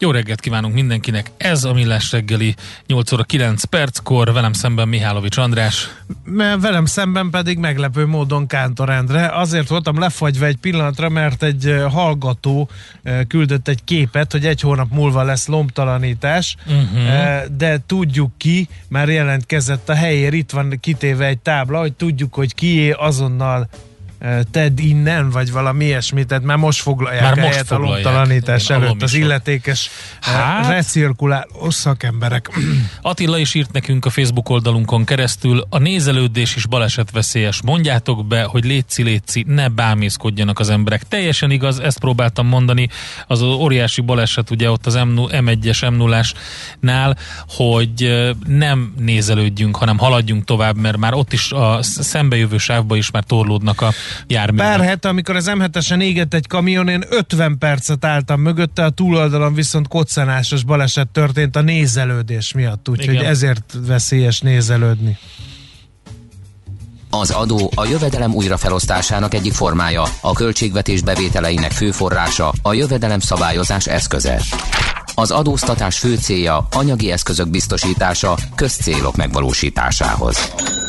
Jó reggelt kívánunk mindenkinek! Ez a Millás reggeli 8 óra 9 perckor, velem szemben Mihálovics András. Velem szemben pedig meglepő módon Kántor Endre. Azért voltam lefagyva egy pillanatra, mert egy hallgató küldött egy képet, hogy egy hónap múlva lesz lombtalanítás, uh-huh. de tudjuk ki, már jelentkezett a helyér, itt van kitéve egy tábla, hogy tudjuk, hogy kié azonnal tedd innen, vagy valami ilyesmit, tehát már most foglalják már most helyet a lomtalanítás előtt az illetékes hát, recirkuláló szakemberek. Attila is írt nekünk a Facebook oldalunkon keresztül, a nézelődés is balesetveszélyes. Mondjátok be, hogy létszi, létszi, ne bámészkodjanak az emberek. Teljesen igaz, ezt próbáltam mondani, az, az óriási baleset ugye ott az M1-es, m 0 nál hogy nem nézelődjünk, hanem haladjunk tovább, mert már ott is a szembejövő sávba is már torlódnak a járművek. Pár hete, amikor az M7-esen égett egy kamion, én 50 percet álltam mögötte, a túloldalon viszont koccanásos baleset történt a nézelődés miatt, úgyhogy ezért veszélyes nézelődni. Az adó a jövedelem újrafelosztásának egyik formája, a költségvetés bevételeinek fő forrása, a jövedelem szabályozás eszköze. Az adóztatás fő célja anyagi eszközök biztosítása közcélok megvalósításához.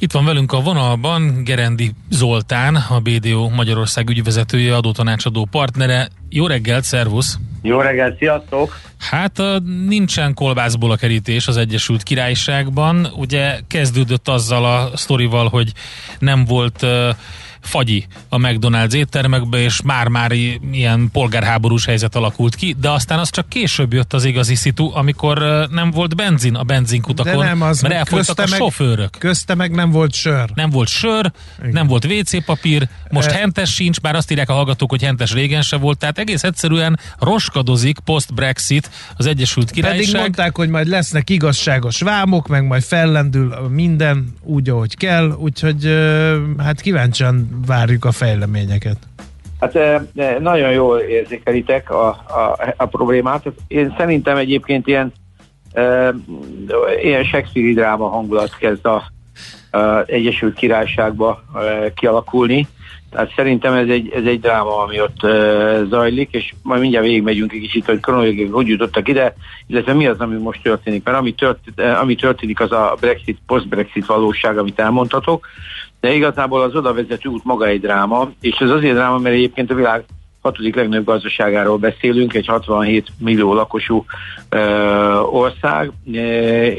Itt van velünk a vonalban Gerendi Zoltán, a BDO Magyarország ügyvezetője, adótanácsadó partnere. Jó reggelt, szervusz! Jó reggelt, sziasztok! Hát nincsen kolbászból a kerítés az Egyesült Királyságban. Ugye kezdődött azzal a sztorival, hogy nem volt uh, fagyi a McDonald's éttermekbe, és már-már ilyen polgárháborús helyzet alakult ki, de aztán az csak később jött az igazi szitu, amikor nem volt benzin a benzinkutakon, nem, az mert elfogytak a meg, sofőrök. Közte meg nem volt sör. Nem volt sör, Igen. nem volt WC papír, most e... hentes sincs, bár azt írják a hallgatók, hogy hentes régen se volt, tehát egész egyszerűen roskadozik post-Brexit az Egyesült Királyság. Pedig mondták, hogy majd lesznek igazságos vámok, meg majd fellendül minden úgy, ahogy kell, úgyhogy hát kíváncsian várjuk a fejleményeket? Hát nagyon jól érzékelitek a, a, a problémát. Én szerintem egyébként ilyen, e, ilyen Shakespeare dráma hangulat kezd a, a Egyesült Királyságba kialakulni. Tehát szerintem ez egy, ez egy dráma, ami ott e, zajlik, és majd mindjárt végigmegyünk egy kicsit, hogy kronológiai hogy jutottak ide, illetve mi az, ami most történik. Mert ami, tört, ami történik, az a Brexit, post-Brexit valóság, amit elmondhatok de igazából az oda vezető út maga egy dráma, és ez azért dráma, mert egyébként a világ hatodik legnagyobb gazdaságáról beszélünk, egy 67 millió lakosú ö, ország. E,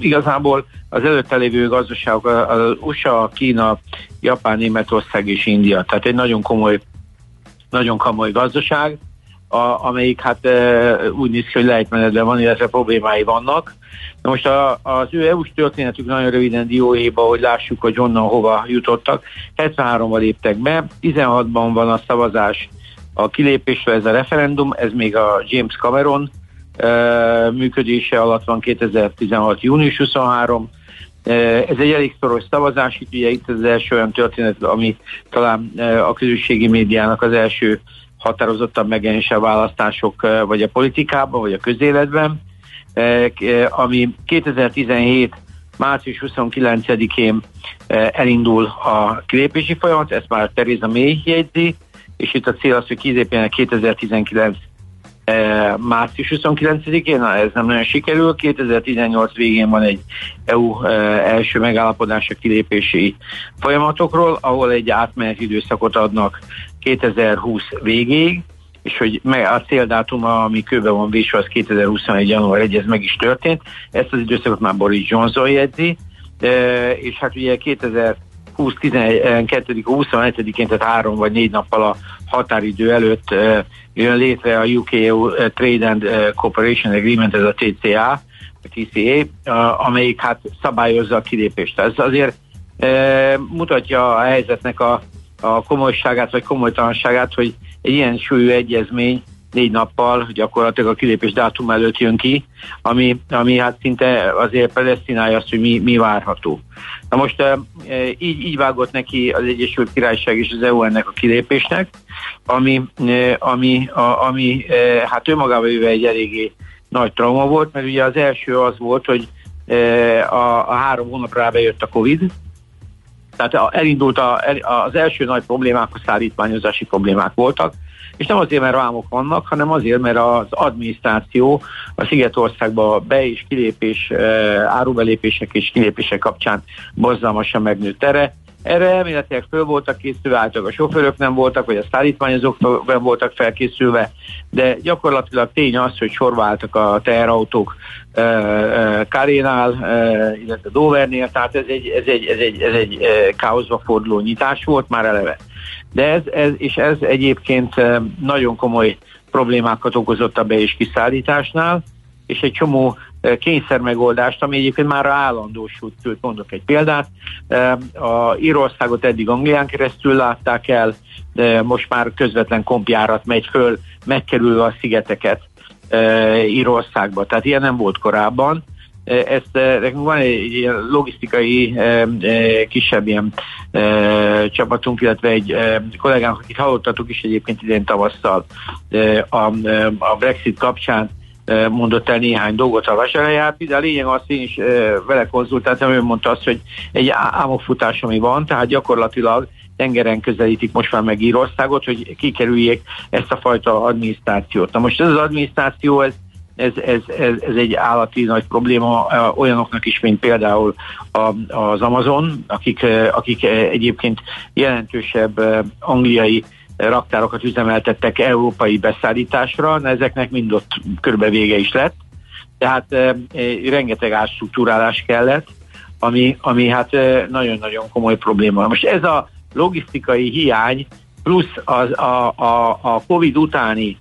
igazából az előtte lévő gazdaságok az USA, Kína, Japán, Németország és India, tehát egy nagyon komoly, nagyon komoly gazdaság, a, amelyik hát e, úgy néz ki, hogy lejtmenetben van, illetve problémái vannak. Na most a, az ő EU-s történetük nagyon röviden dióhéjba, hogy lássuk, hogy honnan hova jutottak. 73-ban léptek be, 16-ban van a szavazás a kilépésre, ez a referendum, ez még a James Cameron e, működése alatt van 2016. június 23, ez egy elég szoros szavazás, itt ugye itt az első olyan történet, ami talán a közösségi médiának az első határozottabb megjelenése a választások, vagy a politikában, vagy a közéletben. Ami 2017 március 29-én eh, elindul a kilépési folyamat, ezt már Theresa May jegyzi, és itt a cél az, hogy kizépjenek 2019 március 29-én, na ez nem nagyon sikerül, 2018 végén van egy EU első megállapodás a kilépési folyamatokról, ahol egy átmeneti időszakot adnak 2020 végéig, és hogy a céldátum, ami kőbe van vésve, az 2021. január 1, ez meg is történt. Ezt az időszakot már Boris Johnson jegyzi, és hát ugye 2020 12 27-én, tehát három vagy négy nappal a határidő előtt jön létre a UK Trade and Cooperation Agreement, ez a TCA, a TCA, amelyik hát szabályozza a kilépést. Ez azért mutatja a helyzetnek a, a komolyságát vagy komolytalanságát, hogy egy ilyen súlyú egyezmény négy nappal gyakorlatilag a kilépés dátum előtt jön ki, ami, ami hát szinte azért predestinálja azt, hogy mi, mi várható. Na most e, így, így vágott neki az Egyesült Királyság és az EU ennek a kilépésnek, ami, e, ami, a, ami e, hát önmagában jöve egy eléggé nagy trauma volt, mert ugye az első az volt, hogy a, a három hónapra bejött a Covid, tehát elindult a, az első nagy problémák, a szállítmányozási problémák voltak, és nem azért, mert vámok vannak, hanem azért, mert az adminisztráció a Szigetországba be- és kilépés, árubelépések és kilépések kapcsán borzalmasan megnőtt erre. Erre elméletileg föl voltak készülve, általában a sofőrök nem voltak, vagy a szállítmányozók nem voltak felkészülve, de gyakorlatilag tény az, hogy sorba a teherautók Karénál, illetve Dovernél, tehát ez egy, ez egy, ez egy, ez egy káoszba forduló nyitás volt már eleve. De ez, ez, és ez egyébként nagyon komoly problémákat okozott a be- és kiszállításnál, és egy csomó kényszermegoldást, ami egyébként már állandósult, mondok egy példát. A Írországot eddig Anglián keresztül látták el, de most már közvetlen kompjárat megy föl, megkerülve a szigeteket Írországba. Tehát ilyen nem volt korábban. Ezt nekünk van egy logisztikai kisebb ilyen csapatunk, illetve egy kollégánk, akit hallottatok is egyébként idén tavasszal a Brexit kapcsán mondott el néhány dolgot a vasárját, de a lényeg az, én is vele konzultáltam, ő mondta azt, hogy egy álmokfutás, ami van, tehát gyakorlatilag tengeren közelítik most már meg Írországot, hogy kikerüljék ezt a fajta adminisztrációt. Na most ez az adminisztráció, ez ez, ez, ez, ez egy állati nagy probléma olyanoknak is, mint például a, az Amazon, akik, akik egyébként jelentősebb angliai raktárokat üzemeltettek európai beszállításra, ezeknek mind ott körbe vége is lett. Tehát e, rengeteg átstruktúrálás kellett, ami, ami hát nagyon-nagyon komoly probléma. Most ez a logisztikai hiány plusz az, a, a, a COVID utáni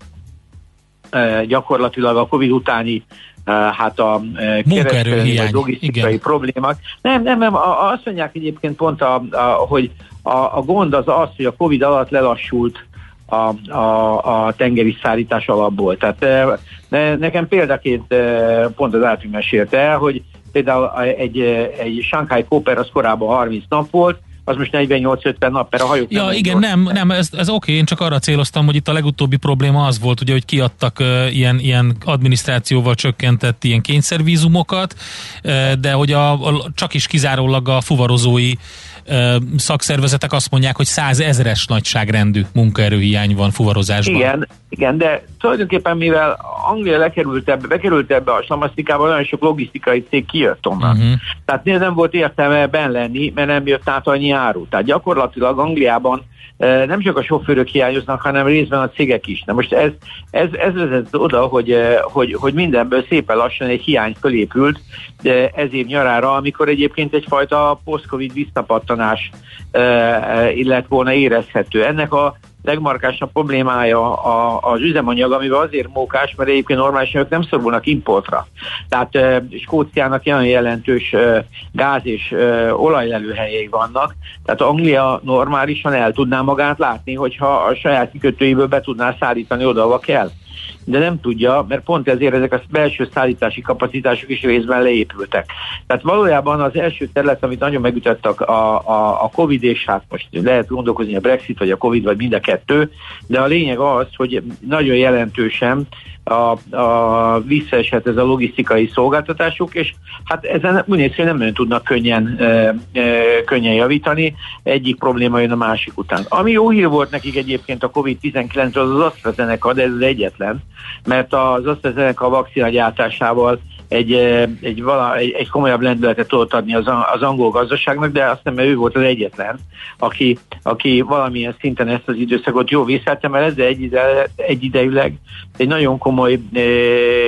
gyakorlatilag a Covid utáni hát a kereskedelmi logisztikai igen. problémák. Nem, nem, nem, azt mondják egyébként pont, a, a, hogy a, a gond az az, hogy a Covid alatt lelassult a, a, a tengeri szállítás alapból. Tehát ne, nekem példaként pont az Átri mesélte el, hogy például egy, egy Shanghai Cooper az korábban 30 nap volt, az most 48-50 nap, mert a hajók Ja, nem igen, nem, nem, ez, ez oké, én csak arra céloztam, hogy itt a legutóbbi probléma az volt, ugye, hogy kiadtak uh, ilyen, ilyen adminisztrációval csökkentett ilyen kényszervízumokat, uh, de hogy a, a, csak is kizárólag a fuvarozói uh, szakszervezetek azt mondják, hogy százezres nagyságrendű munkaerőhiány van fuvarozásban. Igen, igen, de tulajdonképpen mivel Anglia lekerült ebbe, bekerült ebbe a slamasztikába, nagyon sok logisztikai cég kijött onnan. Uh-huh. Tehát nem volt értelme ben lenni, mert nem jött át annyi áru. Tehát gyakorlatilag Angliában nem csak a sofőrök hiányoznak, hanem részben a cégek is. Na most ez, ez, ez vezet oda, hogy, hogy, hogy mindenből szépen lassan egy hiány fölépült ez év nyarára, amikor egyébként egyfajta post-covid visszapattanás illet volna érezhető. Ennek a legmarkásabb problémája a, az üzemanyag, amivel azért mókás, mert egyébként normálisan ők nem szorulnak importra. Tehát e, Skóciának ilyen jelentős e, gáz és e, olajlelőhelyei vannak, tehát Anglia normálisan el tudná magát látni, hogyha a saját kikötőiből be tudná szállítani oda, ahova kell de nem tudja, mert pont ezért ezek a belső szállítási kapacitások is részben leépültek. Tehát valójában az első terület, amit nagyon megütöttek a, a, a Covid, és hát most lehet gondolkozni a Brexit, vagy a Covid, vagy mind a kettő, de a lényeg az, hogy nagyon jelentősen a, a visszaesett ez a logisztikai szolgáltatásuk, és hát ezen úgy nem nagyon tudnak könnyen, e, e, könnyen javítani, egyik probléma jön a másik után. Ami jó hír volt nekik egyébként a COVID-19 az az AstraZeneca, de ez az egyetlen, mert az AstraZeneca vakcina gyártásával egy, egy, vala, egy, egy komolyabb lendületet tudott adni az, az angol gazdaságnak, de azt nem ő volt az egyetlen, aki, aki valamilyen szinten ezt az időszakot jó viszelte, mert ezzel egy, ide, egy idejűleg egy nagyon komoly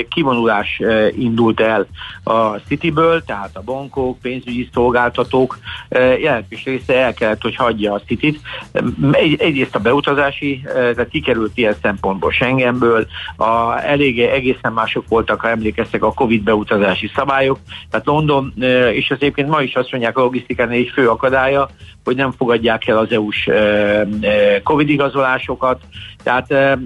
kivonulás indult el a Cityből, tehát a bankok, pénzügyi szolgáltatók jelentős része el kellett, hogy hagyja a Cityt. Egy, egyrészt a beutazási, tehát kikerült ilyen szempontból Schengenből, a, elég egészen mások voltak, ha emlékeztek a Covid beutazási szabályok, tehát London, és az egyébként ma is azt mondják a logisztikánál egy fő akadálya, hogy nem fogadják el az EU-s Covid igazolásokat, tehát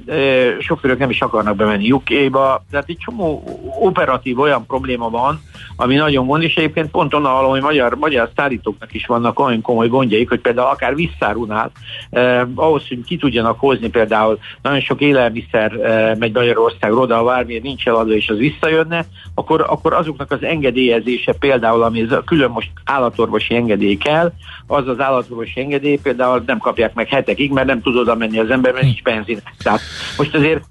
sofőrök nem is akarnak bemenni UK-ba, tehát egy csomó operatív olyan probléma van, ami nagyon gond, és egyébként pont onnan hogy magyar, magyar szállítóknak is vannak olyan komoly gondjaik, hogy például akár visszárunál, eh, ahhoz, hogy ki tudjanak hozni például nagyon sok élelmiszer eh, megy Magyarországról, ha bármilyen nincs eladva és az visszajönne, akkor, akkor azoknak az engedélyezése például, ami ez a külön most állatorvosi engedély kell, az az állatorvosi engedély például nem kapják meg hetekig, mert nem tud oda menni az ember, mert nincs benzin. Tehát most azért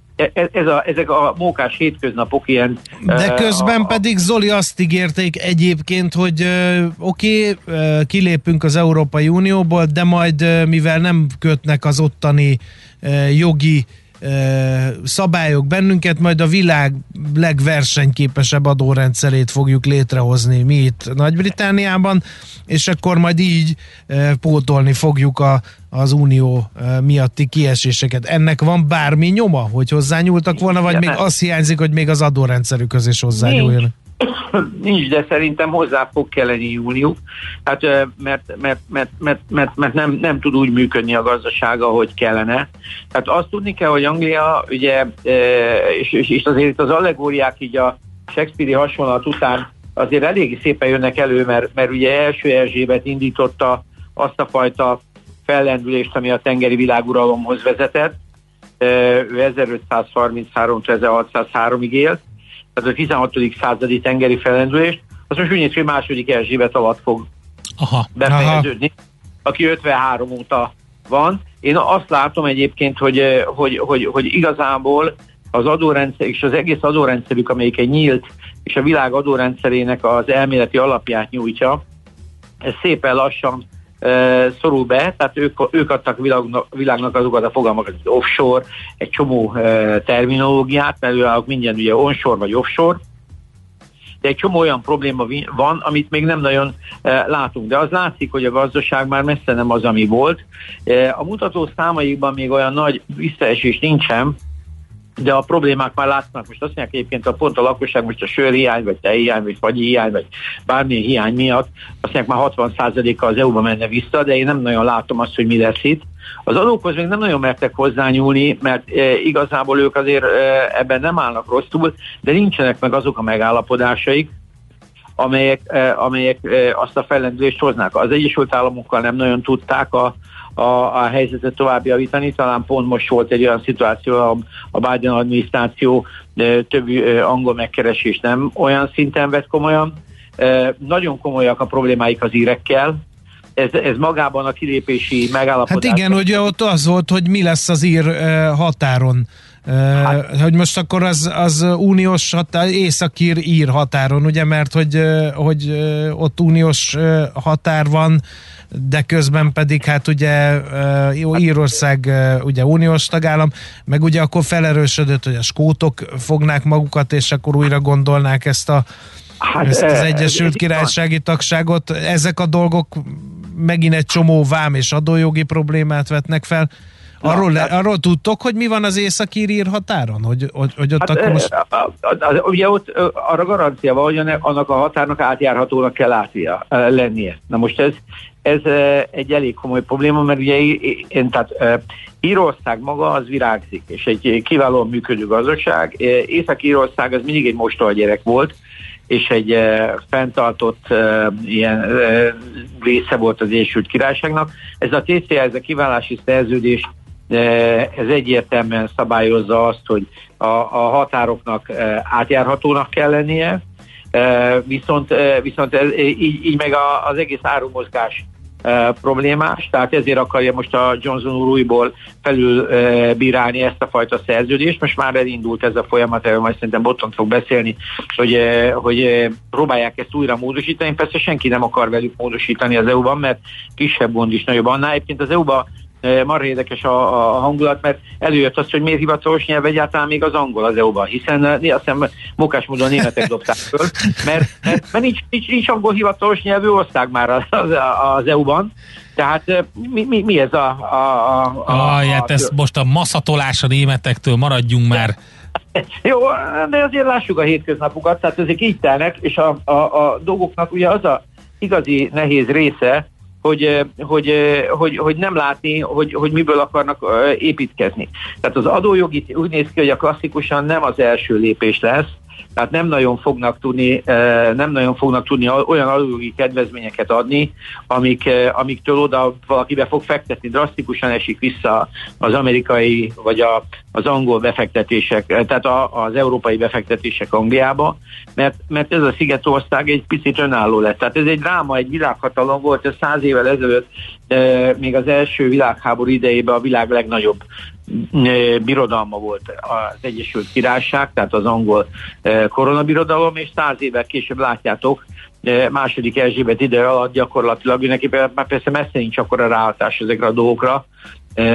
ez a, ezek a mókás hétköznapok ilyen... De közben a, pedig Zoli azt ígérték egyébként, hogy oké, okay, kilépünk az Európai Unióból, de majd mivel nem kötnek az ottani jogi szabályok bennünket, majd a világ legversenyképesebb adórendszerét fogjuk létrehozni mi itt Nagy-Britániában, és akkor majd így pótolni fogjuk a, az unió miatti kieséseket. Ennek van bármi nyoma, hogy hozzányúltak volna, vagy még az hiányzik, hogy még az adórendszerük is hozzányúljanak? Nincs, de szerintem hozzá fog kelleni júniuk, hát, mert, mert, mert, mert, mert, mert nem, nem tud úgy működni a gazdasága, hogy kellene. Tehát azt tudni kell, hogy Anglia, ugye, és, és, és azért itt az allegóriák így a Shakespeare-i hasonlat után azért elég szépen jönnek elő, mert, mert ugye első Erzsébet indította azt a fajta fellendülést, ami a tengeri világuralomhoz vezetett. Ő 1533-1603-ig élt, tehát a 16. századi tengeri fellendülést, az most úgy néz hogy második Erzsébet alatt fog aha, befejeződni, aha. aki 53 óta van. Én azt látom egyébként, hogy, hogy, hogy, hogy igazából az adórendszer és az egész adórendszerük, amelyik egy nyílt, és a világ adórendszerének az elméleti alapját nyújtja, ez szépen lassan szorul be, tehát ők, ők adtak világnak, világnak azokat a fogalmakat, hogy offshore, egy csomó terminológiát, mert ők minden ugye onshore vagy offshore, de egy csomó olyan probléma van, amit még nem nagyon látunk. De az látszik, hogy a gazdaság már messze nem az, ami volt. a mutató számaikban még olyan nagy visszaesés nincsen, de a problémák már látnak. Most azt mondják egyébként a pont a lakosság most a sör hiány, vagy te hiány, vagy fagyi hiány, vagy bármilyen hiány miatt, azt mondják már 60%-a az EU-ba menne vissza, de én nem nagyon látom azt, hogy mi lesz itt. Az adókhoz még nem nagyon mertek hozzányúlni, mert e, igazából ők azért e, ebben nem állnak rosszul, de nincsenek meg azok a megállapodásaik, amelyek, e, amelyek e, azt a fellendülést hoznák. Az Egyesült Államokkal nem nagyon tudták a, a, a helyzetet tovább javítani. Talán pont most volt egy olyan szituáció, a, a Biden adminisztráció több angol megkeresés nem olyan szinten vett komolyan. Nagyon komolyak a problémáik az írekkel, ez, ez magában a kilépési megállapodás. Hát igen, hogy ott az volt, hogy mi lesz az ír határon. Hát, hogy most akkor az, az uniós határ, északír ír határon, ugye, mert hogy, hogy ott uniós határ van, de közben pedig hát ugye jó, Írország ugye uniós tagállam, meg ugye akkor felerősödött, hogy a skótok fognák magukat, és akkor újra gondolnák ezt a Hát, ezt az Egyesült Királysági tagságot. Ezek a dolgok megint egy csomó vám és adójogi problémát vetnek fel. Arról, le, arról tudtok, hogy mi van az északír határon? Hogy, hogy, hogy ott hát, akkor most... Ugye ott arra garancia van, hogy annak a határnak átjárhatónak kell átja, lennie. Na most ez, ez egy elég komoly probléma, mert ugye én, tehát Írország maga az virágzik, és egy kiválóan működő gazdaság. Észak-Írország az mindig egy mostoha gyerek volt, és egy fenntartott ilyen része volt az Egyesült Királyságnak. Ez a TCA, ez a kiválási szerződés ez egyértelműen szabályozza azt, hogy a, a határoknak átjárhatónak kell lennie, viszont, viszont ez, így, így meg az egész árumozgás problémás, tehát ezért akarja most a Johnson úr újból felül bírálni ezt a fajta szerződést. Most már elindult ez a folyamat, erről majd szerintem Botton fog beszélni, hogy, hogy próbálják ezt újra módosítani. Persze senki nem akar velük módosítani az EU-ban, mert kisebb gond is nagyobb annál. Egyébként az EU-ban marha érdekes a, a hangulat, mert előjött az, hogy miért hivatalos nyelv egyáltalán még az angol az EU-ban, hiszen azt hiszem mokás módon németek dobták föl, mert, mert, mert nincs, nincs, nincs angol hivatalos nyelvű ország már az, az, az EU-ban, tehát mi, mi, mi ez a... a, a, a, a hát ez most a maszatolás a németektől, maradjunk már. Jó, de azért lássuk a hétköznapokat, tehát ezek így telnek, és a, a, a dolgoknak ugye az a igazi nehéz része, hogy, hogy, hogy, hogy nem látni, hogy, hogy miből akarnak építkezni. Tehát az adójogi úgy néz ki, hogy a klasszikusan nem az első lépés lesz, tehát nem nagyon fognak tudni, nem nagyon fognak tudni olyan adójogi kedvezményeket adni, amik, amiktől oda valakibe fog fektetni. Drasztikusan esik vissza az amerikai vagy a, az angol befektetések, tehát a, az európai befektetések Angliába, mert, mert ez a szigetország egy picit önálló lett. Tehát ez egy dráma, egy világhatalom volt, ez száz évvel ezelőtt, még az első világháború idejében a világ legnagyobb birodalma volt az Egyesült Királyság, tehát az angol koronabirodalom, és száz évvel később látjátok, második Erzsébet ide alatt gyakorlatilag neki már persze messze nincs akkor a ráhatás ezekre a dolgokra,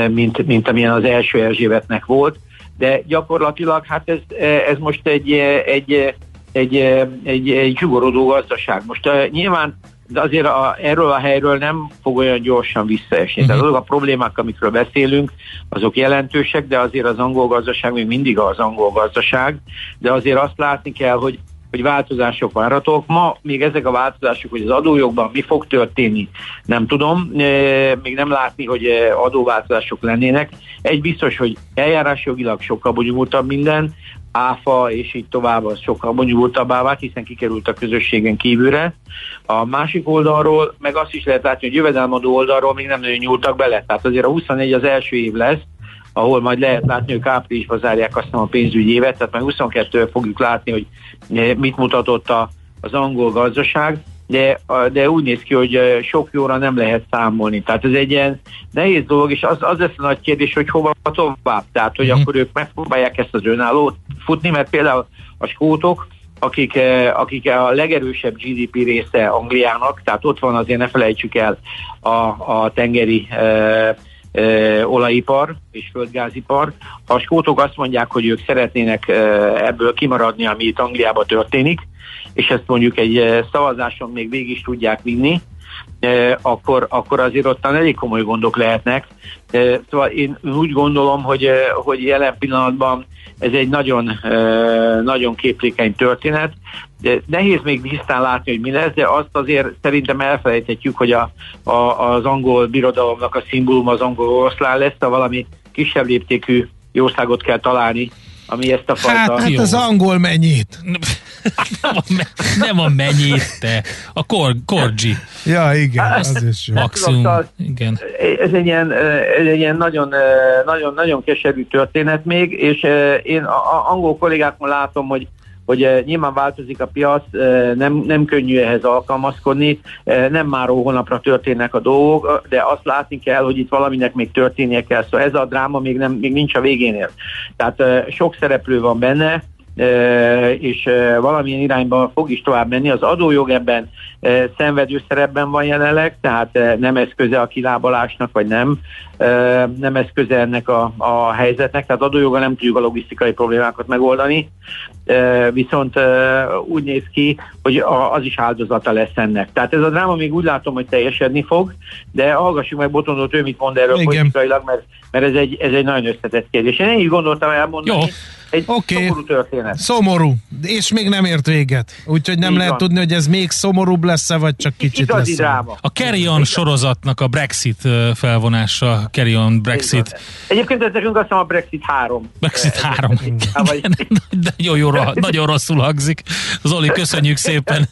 mint, mint amilyen az első Erzsébetnek volt, de gyakorlatilag hát ez, ez most egy, egy, egy, egy, egy zsugorodó gazdaság. Most nyilván de azért a, erről a helyről nem fog olyan gyorsan visszaesni. Uh-huh. Tehát azok a problémák, amikről beszélünk, azok jelentősek, de azért az angol gazdaság még mindig az angol gazdaság, de azért azt látni kell, hogy hogy változások várhatók. Ma még ezek a változások, hogy az adójogban mi fog történni, nem tudom. E, még nem látni, hogy adóváltozások lennének. Egy biztos, hogy eljárásjogilag sokkal bonyolultabb minden, áfa és így tovább az sokkal bonyolultabbá vált, hiszen kikerült a közösségen kívülre. A másik oldalról meg azt is lehet látni, hogy jövedelmadó oldalról még nem nagyon nyúltak bele. Tehát azért a 24 az első év lesz, ahol majd lehet látni, hogy áprilisban zárják azt a pénzügyi évet, tehát majd 22-től fogjuk látni, hogy mit mutatott a, az angol gazdaság de, de úgy néz ki, hogy sok jóra nem lehet számolni. Tehát ez egy ilyen nehéz dolog, és az, az lesz a nagy kérdés, hogy hova tovább. Tehát, hogy mm. akkor ők megpróbálják ezt az önállót futni, mert például a skótok, akik, akik a legerősebb GDP része Angliának, tehát ott van azért ne felejtsük el a, a tengeri e, e, olajipar és földgázipar. Ha a skótok azt mondják, hogy ők szeretnének e, ebből kimaradni, ami itt Angliában történik, és ezt mondjuk egy szavazáson még végig is tudják vinni, akkor, akkor azért ottan elég komoly gondok lehetnek. Eh, szóval én úgy gondolom, hogy, hogy jelen pillanatban ez egy nagyon, nagyon képlékeny történet. De nehéz még tisztán látni, hogy mi lesz, de azt azért szerintem elfelejthetjük, hogy a, a, az angol birodalomnak a szimbólum az angol oroszlán lesz, a valami kisebb léptékű országot kell találni, ami ezt a fajta... Hát, hát az angol mennyit. nem, a, nem a mennyit, te. A kor, korgi. Ja, igen, hát, az is jó. Maximum, igen. Ez egy ilyen, ez egy ilyen nagyon, nagyon, nagyon keserű történet még, és én a angol kollégákon látom, hogy hogy eh, nyilván változik a piac, eh, nem, nem könnyű ehhez alkalmazkodni, eh, nem már hónapra történnek a dolgok, de azt látni kell, hogy itt valaminek még történnie kell. Szóval ez a dráma még, nem, még nincs a végénél. Tehát sok szereplő van benne, és valamilyen irányba fog is tovább menni. Az adójog ebben szenvedő szerepben van jelenleg, tehát nem eszköze a kilábalásnak, vagy nem, nem eszköze ennek a, a helyzetnek, tehát adójoga nem tudjuk a logisztikai problémákat megoldani, viszont úgy néz ki, hogy az is áldozata lesz ennek. Tehát ez a dráma még úgy látom, hogy teljesedni fog, de hallgassuk meg Botondot, ő mit mond erről Igen. politikailag, mert, mert ez, egy, ez egy nagyon összetett kérdés. Én így gondoltam elmondani, Jó. Egy okay. szomorú történet. Szomorú, és még nem ért véget. Úgyhogy nem Így lehet van. tudni, hogy ez még szomorúbb lesz-e, vagy csak kicsit Igazi lesz. Dráma. A Carry On sorozatnak a Brexit felvonása, Carry On Brexit. Egyébként ez nekünk azt hiszem a Brexit 3. Brexit 3. De jó, jó, nagyon rosszul hangzik. Zoli, köszönjük szépen.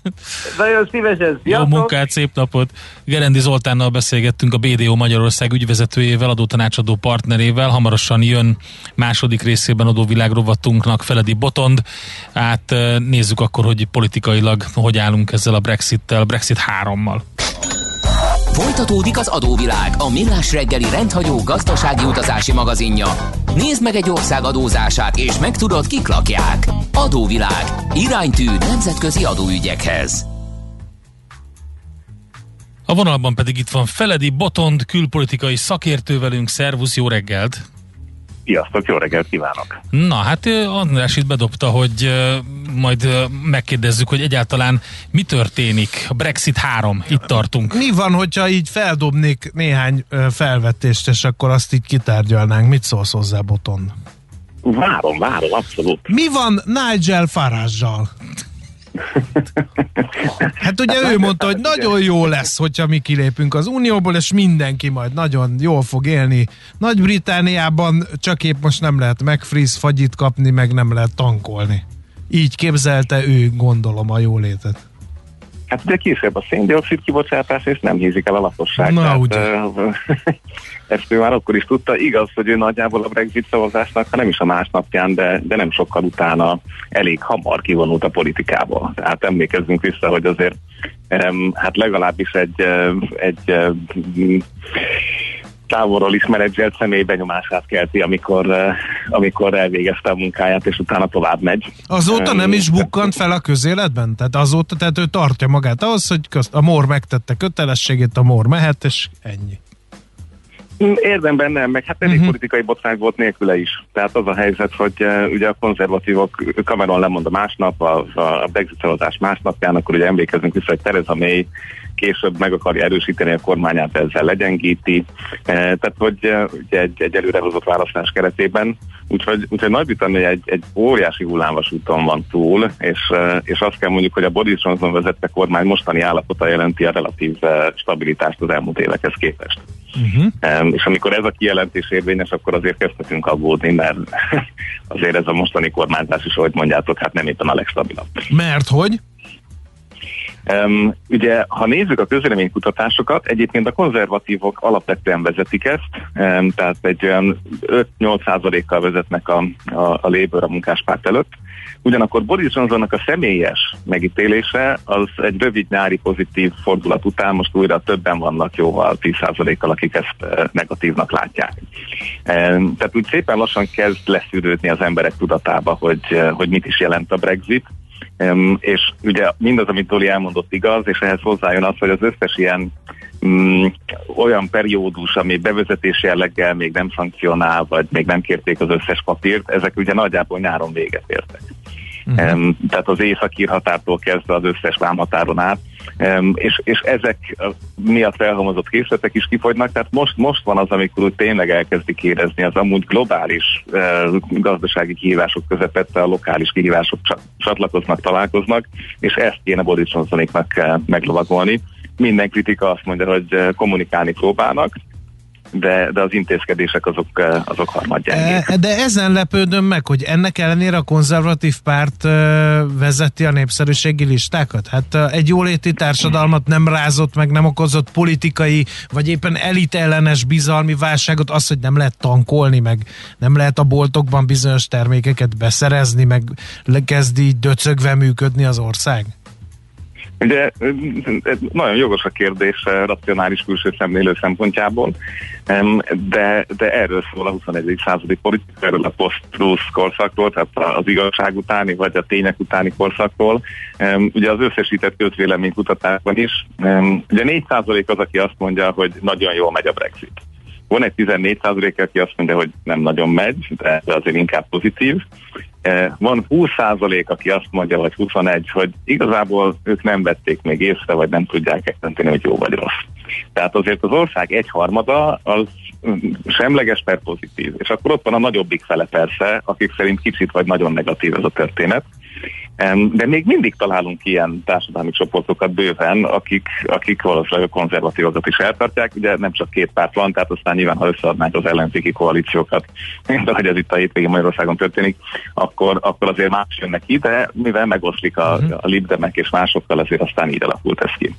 Nagyon szívesen. Jó munkát, szép napot. Gerendi Zoltánnal beszélgettünk a BDO Magyarország ügyvezetőjével, adótanácsadó partnerével. Hamarosan jön második részében adóvilágról rovatunknak Feledi Botond. Hát nézzük akkor, hogy politikailag hogy állunk ezzel a Brexit-tel, Brexit 3-mal. Folytatódik az adóvilág, a millás reggeli rendhagyó gazdasági utazási magazinja. Nézd meg egy ország adózását, és megtudod, kik lakják. Adóvilág. Iránytű nemzetközi adóügyekhez. A vonalban pedig itt van Feledi Botond, külpolitikai szakértő velünk. Szervusz, jó reggelt! Sziasztok, jó reggelt kívánok! Na, hát András itt bedobta, hogy majd megkérdezzük, hogy egyáltalán mi történik. A Brexit 3, itt tartunk. Mi van, hogyha így feldobnék néhány felvetést, és akkor azt így kitárgyalnánk? Mit szólsz hozzá, Boton? Várom, várom, abszolút. Mi van Nigel Farage-zal? Hát ugye ő mondta, hogy nagyon jó lesz, hogyha mi kilépünk az Unióból, és mindenki majd nagyon jól fog élni. Nagy-Britániában csak épp most nem lehet megfriz fagyit kapni, meg nem lehet tankolni. Így képzelte ő, gondolom, a jólétet. Hát ugye később a széndiokszid kibocsátás, és nem hízik el a lakosság. Na, Tehát, ugye. ezt ő már akkor is tudta. Igaz, hogy ő nagyjából a Brexit szavazásnak, ha nem is a másnapján, de, de nem sokkal utána elég hamar kivonult a politikából. Tehát emlékezzünk vissza, hogy azért hát legalábbis egy, egy távolról is menedzselt személy benyomását kelti, amikor, uh, amikor elvégezte a munkáját, és utána tovább megy. Azóta nem is bukkant fel a közéletben? Tehát azóta, tehát ő tartja magát ahhoz, hogy közt, a MOR megtette kötelességét, a MOR mehet, és ennyi. Mm, Érdemben nem, meg hát elég uh-huh. politikai botrány volt nélküle is. Tehát az a helyzet, hogy uh, ugye a konzervatívok, Cameron lemond a másnap, a, a Brexit szavazás másnapján, akkor ugye emlékezünk vissza, hogy Theresa May később meg akarja erősíteni a kormányát, ezzel legyengíti. Uh, tehát, hogy uh, ugye egy, egy előrehozott választás keretében, úgyhogy, úgyhogy Nagy-Britannia egy, egy óriási hullámvasúton van túl, és, uh, és azt kell mondjuk, hogy a Boris Johnson vezette kormány mostani állapota jelenti a relatív stabilitást az elmúlt évekhez képest. Uh-huh. És amikor ez a kijelentés érvényes, akkor azért kezdhetünk aggódni, mert azért ez a mostani kormányzás is, ahogy mondjátok, hát nem éppen a legstabilabb. Mert hogy? Um, ugye, ha nézzük a közvéleménykutatásokat, egyébként a konzervatívok alapvetően vezetik ezt, um, tehát egy olyan 5-8 százalékkal vezetnek a, a, a Labour a munkáspárt előtt. Ugyanakkor Boris Johnsonnak a személyes megítélése az egy rövid nyári pozitív fordulat után most újra többen vannak jóval 10%-kal, akik ezt eh, negatívnak látják. Tehát úgy szépen lassan kezd leszűrődni az emberek tudatába, hogy, eh, hogy mit is jelent a Brexit, Um, és ugye mindaz, amit Doli elmondott igaz, és ehhez hozzájön az, hogy az összes ilyen um, olyan periódus, ami bevezetés jelleggel még nem szankcionál, vagy még nem kérték az összes papírt, ezek ugye nagyjából nyáron véget értek. Uh-huh. Um, tehát az északír határtól kezdve az összes vámhatáron át, és, és ezek miatt felhalmozott készletek is kifogynak, tehát most, most van az, amikor úgy tényleg elkezdik érezni az amúgy globális uh, gazdasági kihívások közepette a lokális kihívások csa- csatlakoznak, találkoznak, és ezt kéne Boris Johnsonéknak meglovagolni. Minden kritika azt mondja, hogy uh, kommunikálni próbálnak, de, de az intézkedések azok, uh, azok harmadgyengék. E, de ezen lepődöm meg, hogy ennek ellenére a konzervatív párt ö, vezeti a népszerűségi listákat. Hát egy jóléti társadalmat nem rázott meg, nem okozott politikai, vagy éppen elit ellenes bizalmi válságot, az, hogy nem lehet tankolni, meg nem lehet a boltokban bizonyos termékeket beszerezni, meg kezd így döcögve működni az ország. Ugye nagyon jogos a kérdés racionális külső szemlélő szempontjából, em, de, de erről szól a 21. századi politika, erről a post-truth korszakról, tehát az igazság utáni vagy a tények utáni korszakról. Ugye az összesített közvéleménykutatásban is, ugye 4% az, aki azt mondja, hogy nagyon jól megy a Brexit. Van egy 14 százalék, aki azt mondja, hogy nem nagyon megy, de azért inkább pozitív. Eh, Van 20 százalék, aki azt mondja, vagy 21, hogy igazából ők nem vették még észre, vagy nem tudják eldönteni, hogy jó vagy rossz. Tehát azért az ország egyharmada az mm, semleges per pozitív. És akkor ott van a nagyobbik fele persze, akik szerint kicsit vagy nagyon negatív ez a történet. De még mindig találunk ilyen társadalmi csoportokat bőven, akik, akik valószínűleg a konzervatívokat is eltartják. Ugye nem csak két párt van, tehát aztán nyilván, ha összeadnánk az ellenzéki koalíciókat, mint ahogy ez itt a hétvégén Magyarországon történik, akkor, akkor azért más jönnek ki, de mivel megoszlik a, a libdemek és másokkal, azért aztán így alakult ez ki.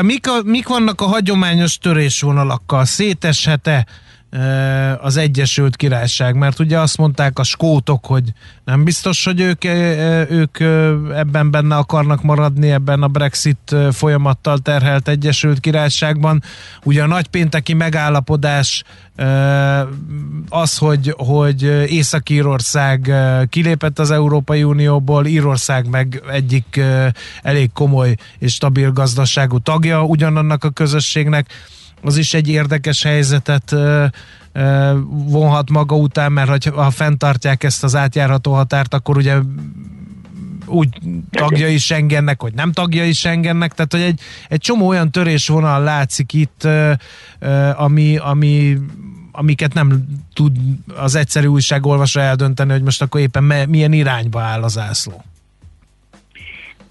Mik, a, mik vannak a hagyományos törésvonalakkal? Széteshet-e az Egyesült Királyság, mert ugye azt mondták a skótok, hogy nem biztos, hogy ők, ők ebben benne akarnak maradni, ebben a Brexit folyamattal terhelt Egyesült Királyságban. Ugye a nagypénteki megállapodás az, hogy, hogy Észak-Írország kilépett az Európai Unióból, Írország meg egyik elég komoly és stabil gazdaságú tagja ugyanannak a közösségnek, az is egy érdekes helyzetet vonhat maga után, mert ha fenntartják ezt az átjárható határt, akkor ugye úgy tagjai Schengennek, hogy nem tagjai Schengennek, tehát hogy egy, egy csomó olyan törésvonal látszik itt, ami, ami, amiket nem tud az egyszerű újságolvasó eldönteni, hogy most akkor éppen milyen irányba áll az ászló.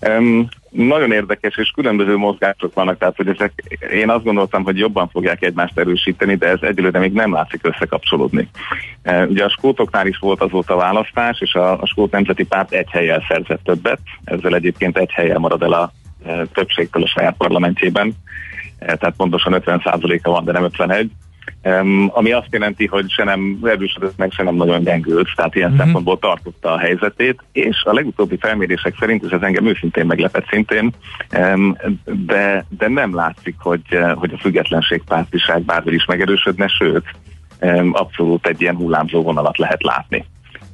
Um, nagyon érdekes, és különböző mozgások vannak, tehát hogy ezek, én azt gondoltam, hogy jobban fogják egymást erősíteni, de ez egyelőre még nem látszik összekapcsolódni. Uh, ugye a skótoknál is volt azóta választás, és a, a skót nemzeti párt egy helyel szerzett többet, ezzel egyébként egy helyel marad el a uh, többségtől a saját parlamentjében, uh, tehát pontosan 50%-a van, de nem 51 Um, ami azt jelenti, hogy se nem erősödött meg, se nem nagyon gyengült, tehát ilyen uh-huh. szempontból tartotta a helyzetét, és a legutóbbi felmérések szerint, és ez engem őszintén meglepett szintén, um, de, de nem látszik, hogy, hogy a függetlenségpártiság bárhogy is megerősödne, sőt, um, abszolút egy ilyen hullámzó vonalat lehet látni.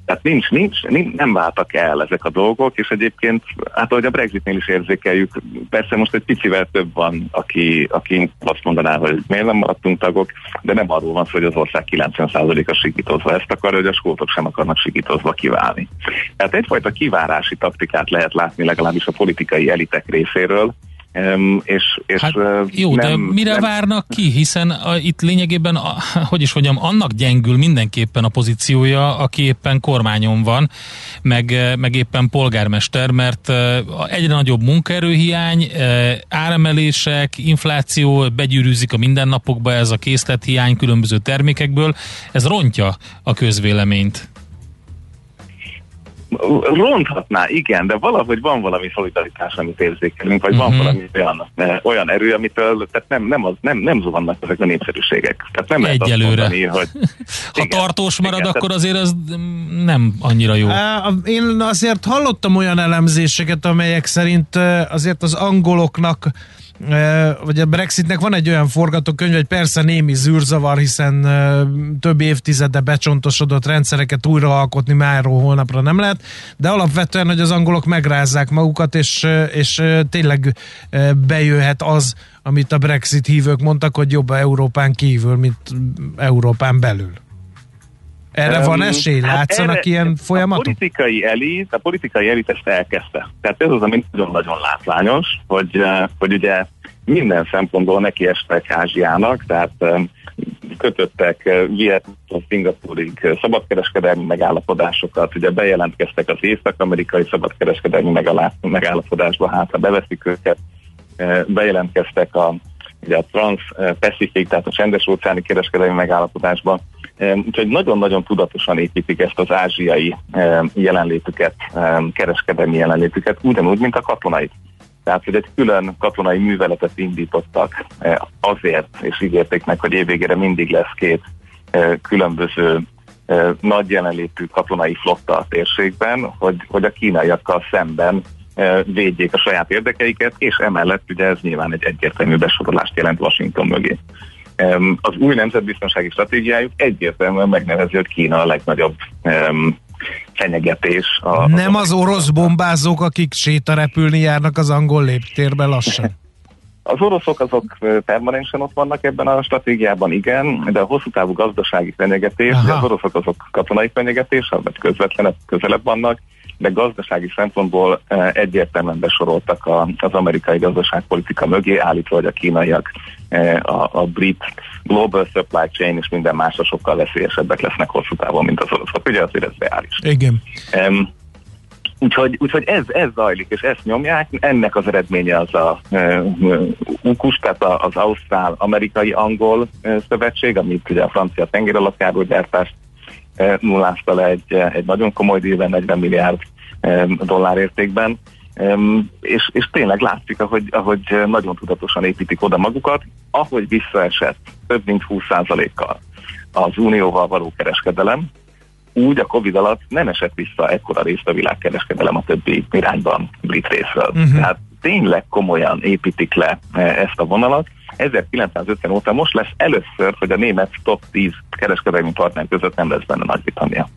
Tehát nincs, nincs, nincs, nem váltak el ezek a dolgok, és egyébként, hát ahogy a Brexitnél is érzékeljük, persze most egy picivel több van, aki, aki azt mondaná, hogy miért nem maradtunk tagok, de nem arról van szó, hogy az ország 90%-a sikítozva ezt akarja, hogy a skótok sem akarnak sikítozva kiválni. Tehát egyfajta kivárási taktikát lehet látni legalábbis a politikai elitek részéről, és, és hát, jó, nem, de mire nem... várnak ki? Hiszen a, itt lényegében, a, hogy is mondjam, annak gyengül mindenképpen a pozíciója, aki éppen kormányon van, meg, meg éppen polgármester, mert egyre nagyobb munkaerőhiány, áremelések, infláció begyűrűzik a mindennapokba, ez a készlethiány különböző termékekből, ez rontja a közvéleményt. Ronthatná, igen, de valahogy van valami szolidaritás, amit érzékelünk, vagy uh-huh. van mhm. valami olyan, eh, olyan erő, amitől tehát nem, nem, az, nem, nem zuhannak ezek a népszerűségek. Tehát nem lehet Egyelőre. Azt mondani, hogy... ha igen, tartós marad, igen, akkor azért ez nem annyira jó. Én azért hallottam olyan elemzéseket, amelyek szerint eh, azért az angoloknak vagy a Brexitnek van egy olyan forgatókönyv, hogy persze némi zűrzavar, hiszen több évtizede becsontosodott rendszereket újraalkotni máról holnapra nem lehet, de alapvetően, hogy az angolok megrázzák magukat, és, és tényleg bejöhet az, amit a Brexit hívők mondtak, hogy jobb Európán kívül, mint Európán belül. Erre van esély? Hát Látszanak hát erre, ilyen folyamatok? A politikai elit, a politikai elit ezt elkezdte. Tehát ez az, ami nagyon-nagyon látványos, hogy, hogy ugye minden szempontból neki estek Ázsiának, tehát kötöttek Vietnam, Szingapúrig szabadkereskedelmi megállapodásokat, ugye bejelentkeztek az észak-amerikai szabadkereskedelmi megállapodásba, hát ha beveszik őket, bejelentkeztek a, ugye a Trans-Pacific, tehát a csendes óceáni kereskedelmi megállapodásba, Úgyhogy nagyon-nagyon tudatosan építik ezt az ázsiai jelenlétüket, kereskedelmi jelenlétüket, ugyanúgy, mint a katonai. Tehát, hogy egy külön katonai műveletet indítottak azért, és ígérték meg, hogy évvégére mindig lesz két különböző nagy jelenlétű katonai flotta a térségben, hogy, hogy a kínaiakkal szemben védjék a saját érdekeiket, és emellett ugye ez nyilván egy egyértelmű besorolást jelent Washington mögé. Az új nemzetbiztonsági stratégiájuk egyértelműen megnevezi, hogy Kína a legnagyobb fenyegetés. A, Nem az, orosz bombázók, akik sétarepülni járnak az angol léptérbe lassan? Az oroszok azok permanensen ott vannak ebben a stratégiában, igen, de a hosszú távú gazdasági fenyegetés, az oroszok azok katonai fenyegetés, vagy közvetlenebb, közelebb vannak, de gazdasági szempontból eh, egyértelműen besoroltak az amerikai gazdaságpolitika mögé, állítva, hogy a kínaiak eh, a, a brit global supply chain és minden másra sokkal veszélyesebbek lesznek hosszú távon, mint az oroszok. Ugye azért ez reális. Igen. Um, Úgyhogy, úgyhogy ez, ez zajlik, és ezt nyomják. Ennek az eredménye az a uh, UKUS, tehát az Ausztrál-Amerikai-Angol uh, szövetség, amit ugye a francia tengeralattjárógyártást nullázta le egy, egy nagyon komoly díjben, 40 milliárd dollár értékben, és, és tényleg látszik, ahogy, ahogy nagyon tudatosan építik oda magukat, ahogy visszaesett több mint 20%-kal az unióval való kereskedelem, úgy a Covid alatt nem esett vissza ekkora részt a világkereskedelem a többi irányban brit részről. Uh-huh. Tehát tényleg komolyan építik le ezt a vonalat, 1950 óta most lesz először, hogy a német top 10 kereskedelmi partner között nem lesz benne Nagy-Britannia.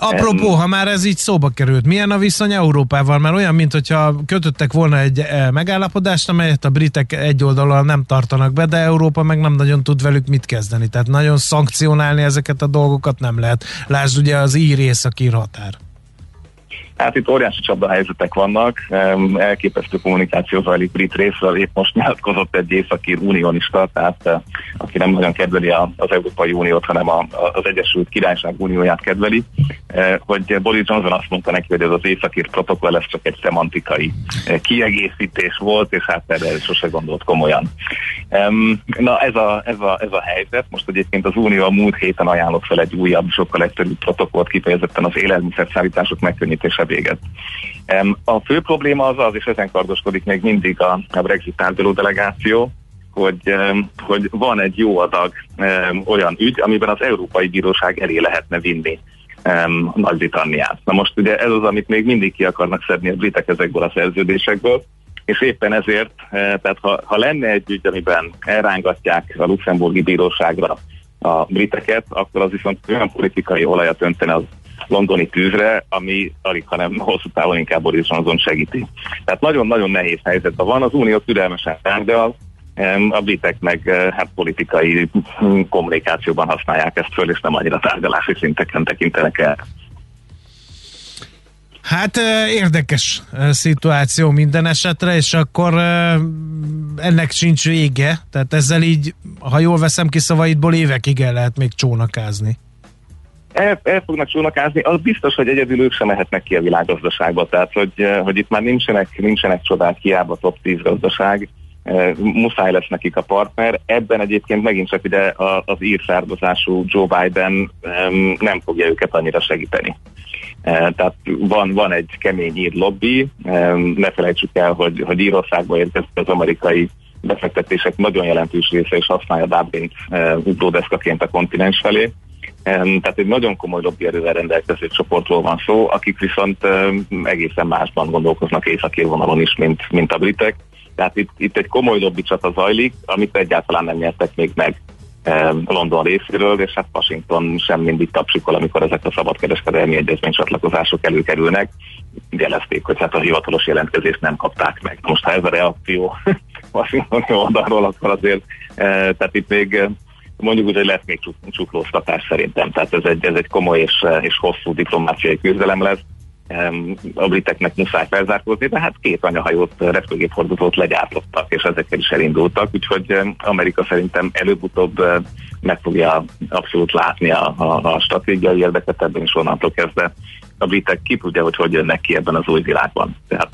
Apropó, um, ha már ez így szóba került, milyen a viszony Európával? Mert olyan, mint hogyha kötöttek volna egy megállapodást, amelyet a britek egy oldalon nem tartanak be, de Európa meg nem nagyon tud velük mit kezdeni. Tehát nagyon szankcionálni ezeket a dolgokat nem lehet. Lásd ugye az ír északír határ. Hát itt óriási helyzetek vannak, elképesztő kommunikáció zajlik brit részről, épp most nyilatkozott egy északi unionista, tehát eh, aki nem nagyon kedveli az Európai Uniót, hanem az Egyesült Királyság Unióját kedveli, eh, hogy Boris Johnson azt mondta neki, hogy ez az északi protokoll ez csak egy szemantikai eh, kiegészítés volt, és hát erre sose gondolt komolyan. Na ez a, ez, a, ez a helyzet, most egyébként az Unió a múlt héten ajánlott fel egy újabb, sokkal egyszerűbb protokollt kifejezetten az élelmiszerszállítások megkönnyítése véget. A fő probléma az az, és ezen kardoskodik még mindig a, a Brexit tárgyaló delegáció, hogy, hogy van egy jó adag olyan ügy, amiben az Európai Bíróság elé lehetne vinni Nagy-Britanniát. Na most ugye ez az, amit még mindig ki akarnak szedni a britek ezekből a szerződésekből, és éppen ezért, eh, tehát ha, ha lenne egy ügy, amiben elrángatják a luxemburgi bíróságra a briteket, akkor az viszont olyan politikai olajat öntene az londoni tűzre, ami alig, hanem hosszú távon inkább Boris Johnson segíti. Tehát nagyon-nagyon nehéz helyzetben van, az unió türelmesen de a, britek meg eh, hát politikai kommunikációban használják ezt föl, és nem annyira tárgyalási szinteken tekintenek el. Hát érdekes szituáció minden esetre, és akkor ennek sincs vége, tehát ezzel így, ha jól veszem ki szavaidból, évekig el lehet még csónakázni. El, el fognak csónakázni, az biztos, hogy egyedül ők sem mehetnek ki a világgazdaságba, tehát hogy, hogy itt már nincsenek, nincsenek csodák, hiába top 10 gazdaság, muszáj lesz nekik a partner. Ebben egyébként megint csak ugye az ír Joe Biden nem fogja őket annyira segíteni. Tehát van, van egy kemény ír lobby, ne felejtsük el, hogy, hogy Írországba érkezett az amerikai befektetések nagyon jelentős része és használja Dublin ugródeszkaként a kontinens felé. Tehát egy nagyon komoly lobbyerővel rendelkező csoportról van szó, akik viszont egészen másban gondolkoznak északi vonalon is, mint, mint a britek. Tehát itt, itt egy komoly lobby csata zajlik, amit egyáltalán nem nyertek még meg London részéről, és hát Washington sem mindig tapsikol, amikor ezek a szabadkereskedelmi egyezmény csatlakozások előkerülnek. Jelezték, hogy hát a hivatalos jelentkezést nem kapták meg. Most ha ez a reakció Washington oldalról, akkor azért, e, tehát itt még mondjuk úgy, hogy lesz még csuklóztatás szerintem. Tehát ez egy, ez egy komoly és, és hosszú diplomáciai küzdelem lesz. A briteknek muszáj felzárkózni, de hát két anyahajót, repülőgépfordítót legyártottak, és ezekkel is elindultak, úgyhogy Amerika szerintem előbb-utóbb meg fogja abszolút látni a, a, a stratégiai érdeket ebben is onnantól kezdve a britek ki tudja, hogy hogy jönnek ki ebben az új világban. Tehát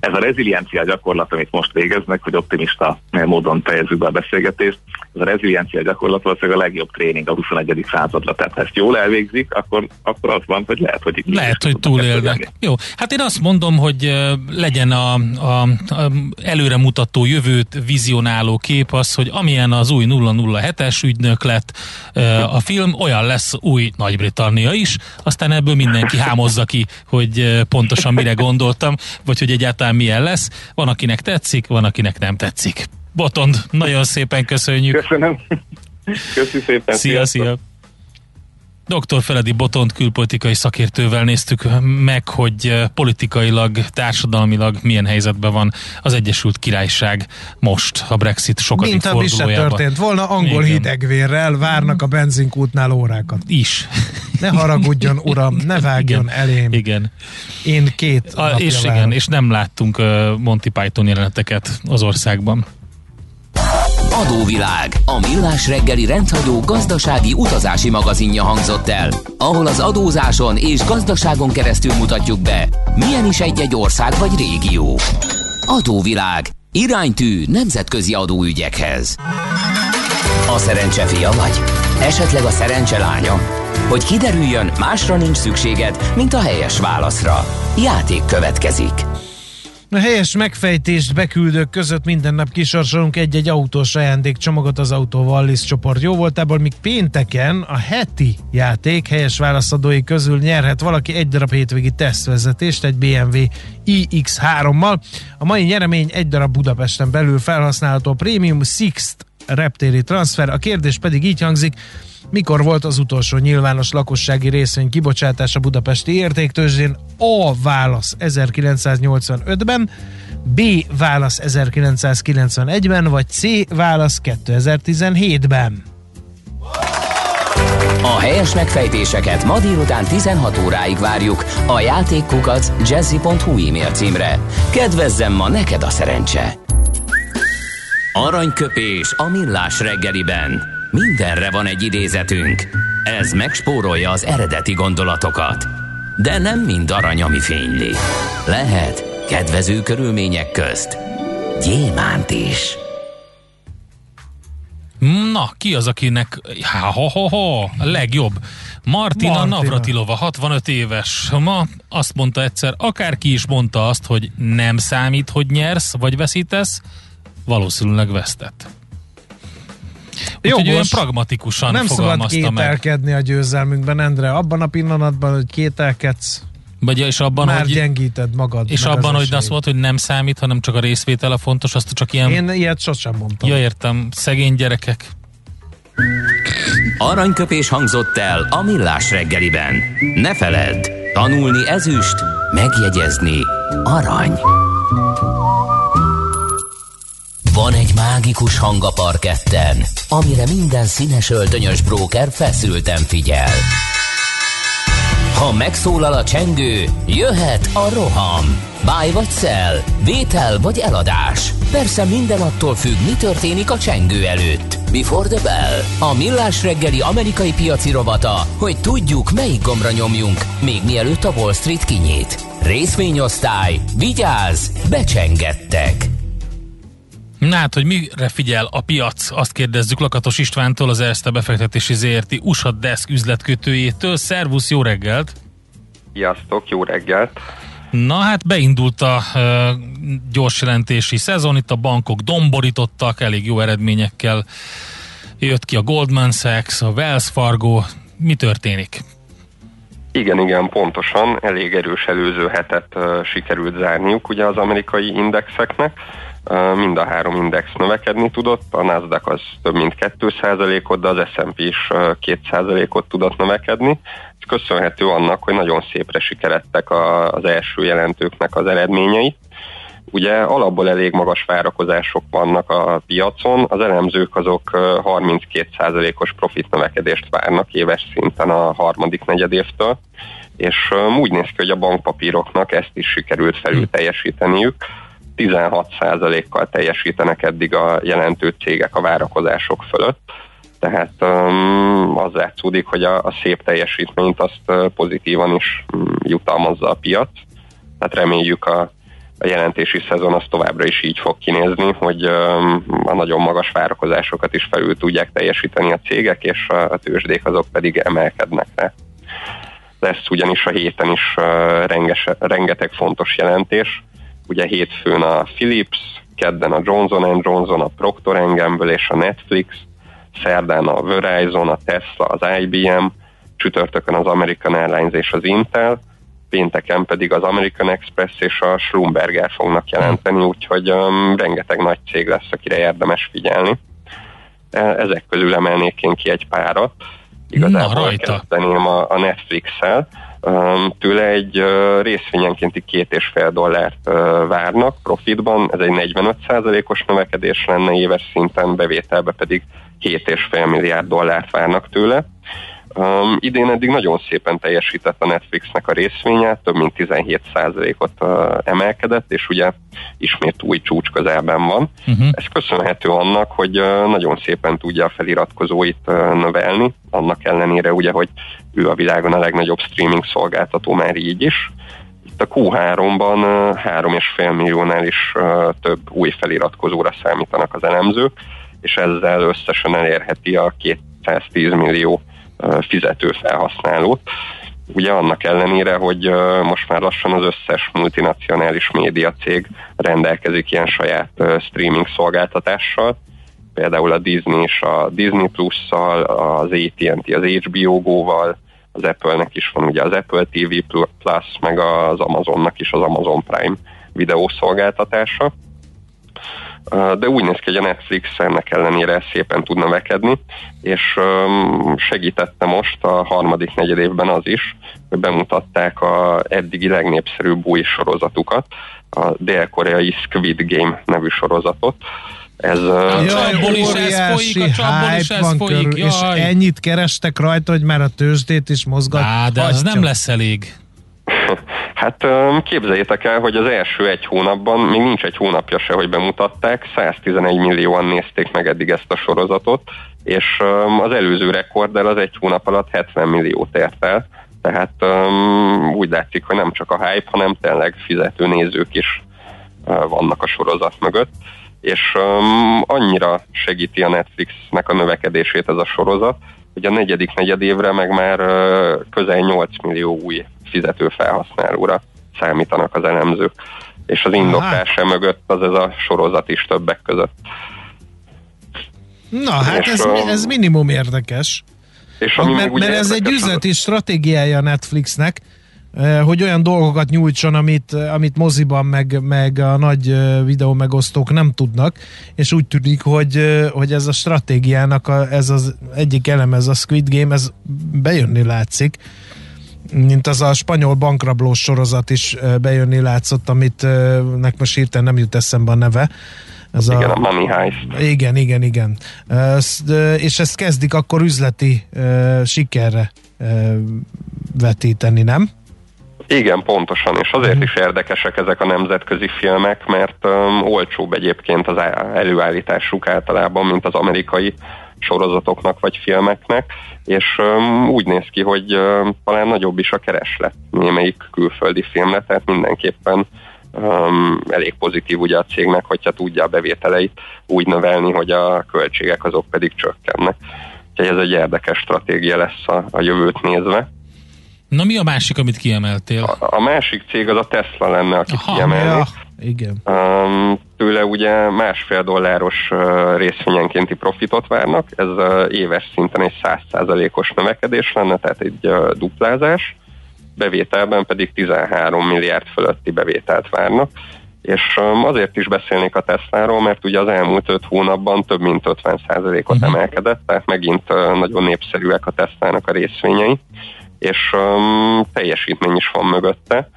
ez a reziliencia gyakorlat, amit most végeznek, hogy optimista módon fejezzük be a beszélgetést, ez a reziliencia gyakorlat valószínűleg a legjobb tréning a 21. századra. Tehát ha ezt jól elvégzik, akkor, akkor az van, hogy lehet, hogy itt Lehet, hogy túlélnek. Jó, hát én azt mondom, hogy legyen a, a, a előremutató jövőt vizionáló kép az, hogy amilyen az új 007-es ügynök lett a film, olyan lesz új Nagy-Britannia is, aztán ebből mindenki hámoz hozza ki, hogy pontosan mire gondoltam, vagy hogy egyáltalán milyen lesz. Van, akinek tetszik, van, akinek nem tetszik. Botond, nagyon szépen köszönjük. Köszönöm. Köszönjük szépen. Szia, szia. Dr. Feledi Botont külpolitikai szakértővel néztük meg, hogy politikailag, társadalmilag milyen helyzetben van az Egyesült Királyság most a Brexit sokadik Mint ami se történt volna, angol Igen. hidegvérrel várnak a benzinkútnál órákat. Is. Ne haragudjon, uram, ne vágjon igen, elém. Igen. Én két a, És igen, és nem láttunk uh, Monty Python jeleneteket az országban. Adóvilág, a millás reggeli rendhagyó gazdasági utazási magazinja hangzott el, ahol az adózáson és gazdaságon keresztül mutatjuk be, milyen is egy-egy ország vagy régió. Adóvilág, iránytű nemzetközi adóügyekhez. A szerencse fia vagy? Esetleg a szerencse lánya? Hogy kiderüljön, másra nincs szükséged, mint a helyes válaszra. Játék következik. A helyes megfejtést beküldők között minden nap kisorsolunk egy-egy autós ajándékcsomagot az Autó Wallis csoport jó voltából, míg pénteken a heti játék helyes válaszadói közül nyerhet valaki egy darab hétvégi tesztvezetést egy BMW iX3-mal. A mai nyeremény egy darab Budapesten belül felhasználható Premium Sixt reptéri transfer. A kérdés pedig így hangzik, mikor volt az utolsó nyilvános lakossági részvény kibocsátás a budapesti értéktőzsdén? A válasz 1985-ben, B válasz 1991-ben, vagy C válasz 2017-ben. A helyes megfejtéseket ma délután 16 óráig várjuk a játékkukac jazzy.hu e-mail címre. Kedvezzem ma neked a szerencse! Aranyköpés a millás reggeliben. Mindenre van egy idézetünk. Ez megspórolja az eredeti gondolatokat. De nem mind arany, ami fényli. Lehet kedvező körülmények közt gyémánt is. Na, ki az, akinek ha, ha, ha, ha, a legjobb? Martina, Martina Navratilova, 65 éves. Ma azt mondta egyszer, akárki is mondta azt, hogy nem számít, hogy nyersz vagy veszítesz, valószínűleg vesztett. Úgyhogy olyan pragmatikusan Nem szabad kételkedni meg. a győzelmünkben, Endre. Abban a pillanatban, hogy kételkedsz, vagy és abban, Már hogy, gyengíted magad. És abban, hogy azt mondod, hogy nem számít, hanem csak a részvétele fontos, azt csak ilyen... Én ilyet sosem mondtam. Ja, értem. Szegény gyerekek. Aranyköpés hangzott el a millás reggeliben. Ne feledd, tanulni ezüst, megjegyezni arany. Van egy mágikus hang a parketten, amire minden színes öltönyös bróker feszülten figyel. Ha megszólal a csengő, jöhet a roham. Báj vagy szel, vétel vagy eladás. Persze minden attól függ, mi történik a csengő előtt. Before the bell. A millás reggeli amerikai piaci rovata, hogy tudjuk, melyik gombra nyomjunk, még mielőtt a Wall Street kinyit. Részvényosztály, vigyázz, becsengettek. Na hát, hogy mire figyel a piac? Azt kérdezzük Lakatos Istvántól, az Erste befektetési ZRT USA Desk üzletkötőjétől. Szervusz, jó reggelt! Sziasztok, jó reggelt! Na hát beindult a uh, gyors jelentési szezon, itt a bankok domborítottak, elég jó eredményekkel jött ki a Goldman Sachs, a Wells Fargo. Mi történik? Igen, igen, pontosan. Elég erős előző hetet uh, sikerült zárniuk ugye az amerikai indexeknek mind a három index növekedni tudott, a Nasdaq az több mint 2%-ot, de az S&P is 2%-ot tudott növekedni. Ez köszönhető annak, hogy nagyon szépre sikerettek az első jelentőknek az eredményei. Ugye alapból elég magas várakozások vannak a piacon, az elemzők azok 32%-os profit növekedést várnak éves szinten a harmadik negyedévtől, és úgy néz ki, hogy a bankpapíroknak ezt is sikerült felül teljesíteniük 16%-kal teljesítenek eddig a jelentő cégek a várakozások fölött. Tehát um, az látszódik, hogy a, a szép teljesítményt azt pozitívan is jutalmazza a piac. Tehát reméljük a, a jelentési szezon az továbbra is így fog kinézni, hogy a nagyon magas várakozásokat is felül tudják teljesíteni a cégek, és a, tőzsdék azok pedig emelkednek rá. Lesz ugyanis a héten is renges, rengeteg fontos jelentés ugye hétfőn a Philips, kedden a Johnson Johnson, a Procter Gamble és a Netflix, szerdán a Verizon, a Tesla, az IBM, csütörtökön az American Airlines és az Intel, pénteken pedig az American Express és a Schlumberger fognak jelenteni, úgyhogy um, rengeteg nagy cég lesz, akire érdemes figyelni. E, ezek közül emelnék én ki egy párat. Igazából Na, kezdeném a, a Netflix-el Tőle egy részvényenkénti két és fél dollárt várnak profitban, ez egy 45%-os növekedés lenne éves szinten, bevételbe pedig 7,5 milliárd dollárt várnak tőle. Um, idén eddig nagyon szépen teljesített a Netflixnek a részvénye, több mint 17%-ot uh, emelkedett, és ugye ismét új csúcs közelben van. Uh-huh. Ez köszönhető annak, hogy uh, nagyon szépen tudja a feliratkozóit uh, növelni, annak ellenére ugye, hogy ő a világon a legnagyobb streaming szolgáltató már így is. Itt a Q3-ban uh, 3,5 milliónál is uh, több új feliratkozóra számítanak az elemzők, és ezzel összesen elérheti a 210 millió fizető felhasználót. ugye annak ellenére, hogy most már lassan az összes multinacionális média cég rendelkezik ilyen saját streaming szolgáltatással, például a Disney és a Disney Plus-szal, az AT&T az HBO Go-val, az Apple-nek is van ugye az Apple TV Plus, meg az Amazonnak is az Amazon Prime videószolgáltatása de úgy néz ki, hogy a Netflix ennek ellenére szépen tud növekedni, és segítette most a harmadik negyed évben az is, hogy bemutatták a eddigi legnépszerűbb új sorozatukat, a dél-koreai Squid Game nevű sorozatot, ez, a csapból is ez folyik, a csapból is ez folyik. Körül, és ennyit kerestek rajta, hogy már a tőzsdét is mozgat. Á, de az nem lesz elég. Hát képzeljétek el, hogy az első egy hónapban, még nincs egy hónapja se, hogy bemutatták, 111 millióan nézték meg eddig ezt a sorozatot, és az előző rekorddel az egy hónap alatt 70 milliót ért el, tehát úgy látszik, hogy nem csak a hype, hanem tényleg fizető nézők is vannak a sorozat mögött, és annyira segíti a Netflixnek a növekedését ez a sorozat, hogy a negyedik negyedévre meg már közel 8 millió új fizető felhasználóra számítanak az elemzők. És az indoklása mögött az ez a sorozat is többek között. Na, hát ez, a, ez minimum érdekes. És ami mert, mert ez egy üzleti az... stratégiája a Netflixnek, hogy olyan dolgokat nyújtson, amit, amit moziban meg, meg a nagy videó megosztók nem tudnak, és úgy tűnik, hogy, hogy ez a stratégiának a, ez az egyik elem, ez a Squid Game, ez bejönni látszik mint az a spanyol bankrablós sorozat is bejönni látszott, amit nek most hirtelen nem jut eszembe a neve. Ez igen, a, a Money Heist. Igen, igen, igen. És ezt kezdik akkor üzleti sikerre vetíteni, nem? Igen, pontosan, és azért mhm. is érdekesek ezek a nemzetközi filmek, mert um, olcsóbb egyébként az előállításuk általában, mint az amerikai sorozatoknak vagy filmeknek, és um, úgy néz ki, hogy um, talán nagyobb is a kereslet némelyik külföldi filmre, tehát mindenképpen um, elég pozitív ugye a cégnek, hogyha tudja a bevételeit úgy növelni, hogy a költségek azok pedig csökkennek. Úgyhogy ez egy érdekes stratégia lesz a, a jövőt nézve. Na mi a másik, amit kiemeltél? A, a másik cég az a Tesla lenne, aki Aha, kiemelni. Ja, igen. Um, tőle ugye másfél dolláros uh, részvényenkénti profitot várnak, ez uh, éves szinten egy 100%-os növekedés lenne, tehát egy uh, duplázás, bevételben pedig 13 milliárd fölötti bevételt várnak, és um, azért is beszélnék a Tesláról, mert ugye az elmúlt 5 hónapban több mint 50%-ot uh-huh. emelkedett, tehát megint uh, nagyon népszerűek a Teslának a részvényei és um, teljesítmény is van mögötte.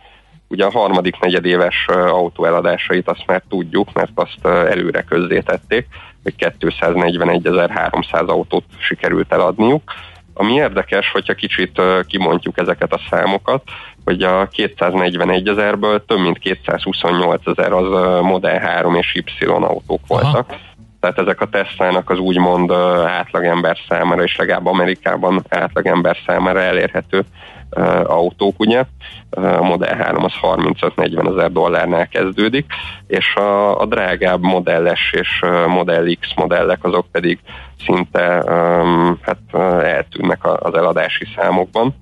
Ugye a harmadik negyedéves uh, autóeladásait azt már tudjuk, mert azt előre közzétették, hogy 241.300 autót sikerült eladniuk. Ami érdekes, hogyha kicsit kimondjuk ezeket a számokat, hogy a 241 ezerből több mint 228 ezer az Model 3 és Y autók voltak. Aha tehát ezek a Tesla-nak az úgymond átlagember számára, és legalább Amerikában átlagember számára elérhető autók, ugye. A Model 3 az 35-40 ezer dollárnál kezdődik, és a, a drágább modelles és Model X modellek azok pedig szinte hát, eltűnnek az eladási számokban.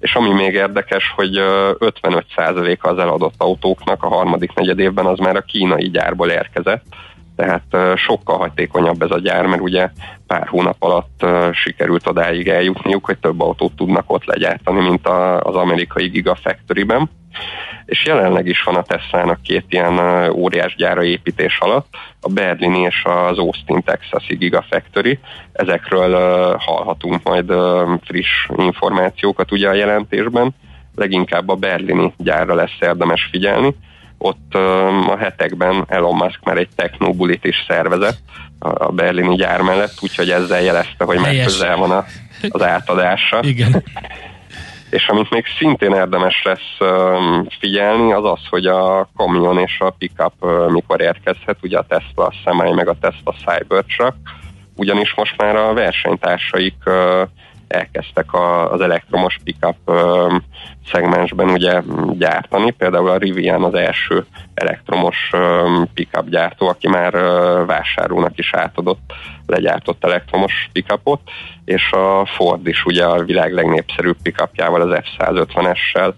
És ami még érdekes, hogy 55%-a az eladott autóknak a harmadik negyed évben az már a kínai gyárból érkezett, tehát sokkal hatékonyabb ez a gyár, mert ugye pár hónap alatt sikerült odáig eljutniuk, hogy több autót tudnak ott legyártani, mint az amerikai Gigafactory-ben. És jelenleg is van a Tesla-nak két ilyen óriás gyára építés alatt, a Berlini és az Austin, Texasi Gigafactory. Ezekről hallhatunk majd friss információkat ugye a jelentésben. Leginkább a berlini gyárra lesz érdemes figyelni, ott a hetekben Elon Musk már egy technobulit is szervezett a berlini gyár mellett, úgyhogy ezzel jelezte, hogy már közel van a, az átadása. Igen. És amit még szintén érdemes lesz figyelni, az az, hogy a kamion és a pickup mikor érkezhet, ugye a Tesla Semi meg a Tesla Cybertruck, ugyanis most már a versenytársaik elkezdtek a, az elektromos pickup szegmensben ugye gyártani. Például a Rivian az első elektromos pickup gyártó, aki már vásárlónak is átadott legyártott elektromos pickupot, és a Ford is ugye a világ legnépszerűbb pickupjával, az F-150-essel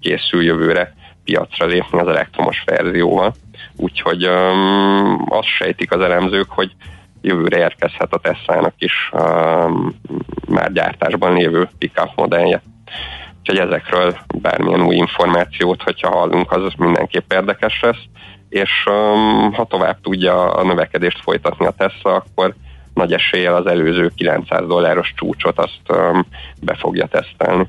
készül jövőre piacra lépni az elektromos verzióval. Úgyhogy um, azt sejtik az elemzők, hogy jövőre érkezhet a Tesla-nak is um, már gyártásban lévő pickup modellje. Úgyhogy ezekről bármilyen új információt, hogyha hallunk, az mindenképp érdekes lesz, és um, ha tovább tudja a növekedést folytatni a Tesla, akkor nagy eséllyel az előző 900 dolláros csúcsot azt um, be fogja tesztelni.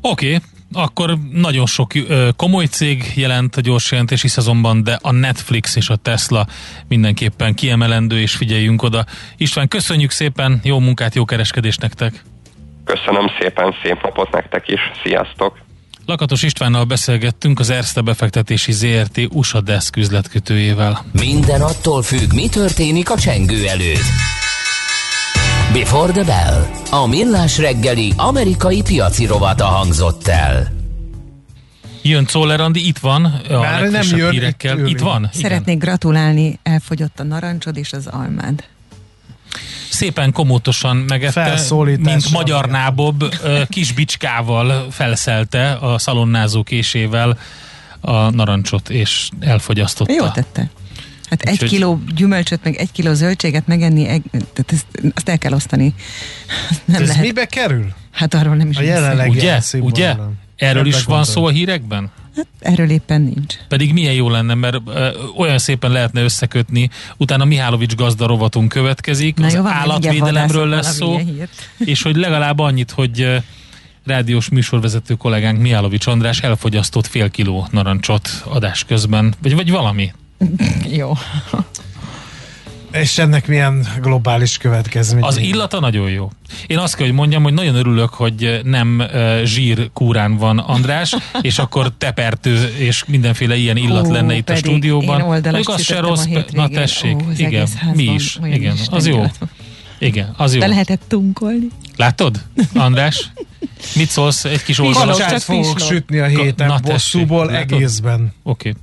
Oké, okay akkor nagyon sok komoly cég jelent a gyors jelentési szezonban, de a Netflix és a Tesla mindenképpen kiemelendő, és figyeljünk oda. István, köszönjük szépen, jó munkát, jó kereskedést nektek! Köszönöm szépen, szép napot nektek is, sziasztok! Lakatos Istvánnal beszélgettünk az Erste befektetési ZRT USA Desk üzletkötőjével. Minden attól függ, mi történik a csengő előtt. Before the Bell. A millás reggeli amerikai piaci rovata hangzott el. Jön Czoller Andi, itt van a Már nem jön, hírekkel. Itt, itt van? Szeretnék Igen. gratulálni, elfogyott a narancsod és az almád. Szépen komótosan megette, mint magyar nábob, kis bicskával felszelte a szalonnázó késével a narancsot, és elfogyasztotta. Jó tette. Hát egy kiló gyümölcsöt, meg egy kiló zöldséget megenni, tehát ezt, azt el kell osztani. Nem ez lehet. mibe kerül? Hát arról nem is A jelenleg Ugye? Ugye? Erről is van szó a hírekben? Hát erről éppen nincs. Pedig milyen jó lenne, mert ö, olyan szépen lehetne összekötni. Utána Mihálovics gazda rovatunk következik, Na az jó, van, állatvédelemről lesz szó, és hogy legalább annyit, hogy rádiós műsorvezető kollégánk Mihálovics András elfogyasztott fél kiló narancsot adás közben, vagy, vagy valami. Jó. És ennek milyen globális következmény? Az illata nagyon jó. Én azt kell, hogy mondjam, hogy nagyon örülök, hogy nem uh, zsír kúrán van András, és akkor tepertő és mindenféle ilyen illat Ó, lenne itt a stúdióban. Mondjuk az se rossz, na tessék, Ó, igen, mi is, igen, az jó. Igen, az jó. Be lehetett tunkolni. Látod, András? Mit szólsz egy kis? Kalacsát fogok sütni a héten Na, bosszúból egészben. Oké. Okay.